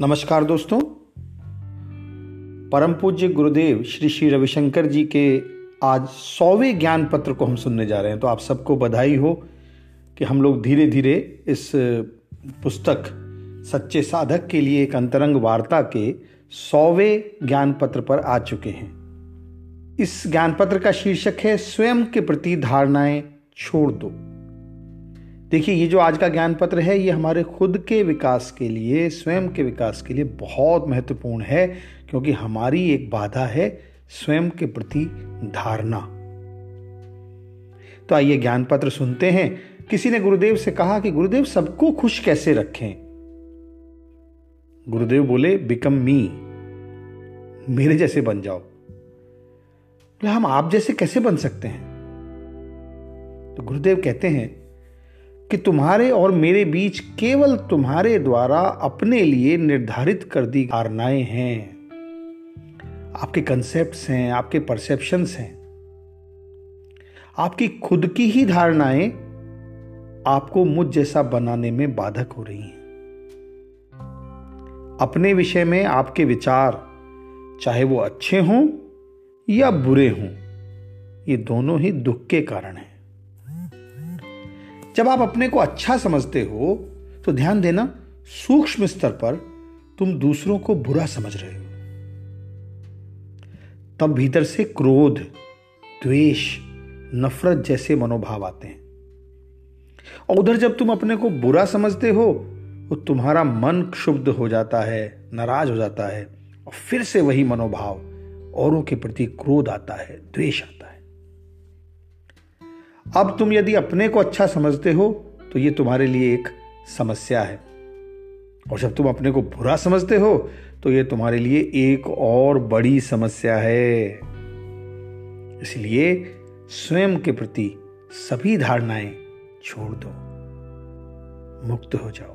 नमस्कार दोस्तों। परम पूज्य गुरुदेव श्री श्री रविशंकर जी के आज सौवें ज्ञान पत्र को हम सुनने जा रहे हैं। तो आप सबको बधाई हो कि हम लोग धीरे धीरे इस पुस्तक, सच्चे साधक के लिए एक अंतरंग वार्ता के सौवें ज्ञान पत्र पर आ चुके हैं। इस ज्ञान पत्र का शीर्षक है, स्वयं के प्रति धारणाएँ छोड़ दो। देखिए, ये जो आज का ज्ञान पत्र है, ये हमारे खुद के विकास के लिए, स्वयं के विकास के लिए बहुत महत्वपूर्ण है, क्योंकि हमारी एक बाधा है स्वयं के प्रति धारणा। तो आइए ज्ञान पत्र सुनते हैं। किसी ने गुरुदेव से कहा कि, गुरुदेव, सबको खुश कैसे रखें? गुरुदेव बोले, बिकम मी। मेरे जैसे बन जाओ। बोले, हम आप जैसे कैसे बन सकते हैं? तो गुरुदेव कहते हैं कि तुम्हारे और मेरे बीच केवल तुम्हारे द्वारा अपने लिए निर्धारित कर दी धारणाएँ हैं। आपके कंसेप्ट हैं, आपके परसेप्शंस हैं। आपकी खुद की ही धारणाएँ आपको मुझ जैसा बनाने में बाधक हो रही हैं। अपने विषय में आपके विचार, चाहे वो अच्छे हों या बुरे हों, ये दोनों ही दुख के कारण हैं। जब आप अपने को अच्छा समझते हो तो ध्यान देना, सूक्ष्म स्तर पर तुम दूसरों को बुरा समझ रहे हो। तब भीतर से क्रोध, द्वेष, नफरत जैसे मनोभाव आते हैं। और उधर जब तुम अपने को बुरा समझते हो तो तुम्हारा मन क्षुब्ध हो जाता है, नाराज़ हो जाता है, और फिर से वही मनोभाव औरों के प्रति क्रोध आता है, द्वेष आता है। अब तुम यदि अपने को अच्छा समझते हो तो ये तुम्हारे लिए एक समस्या है। और जब तुम अपने को बुरा समझते हो तो ये तुम्हारे लिए एक और बड़ी समस्या है। इसलिए स्वयं के प्रति सभी धारणाएँ छोड़ दो। मुक्त हो जाओ।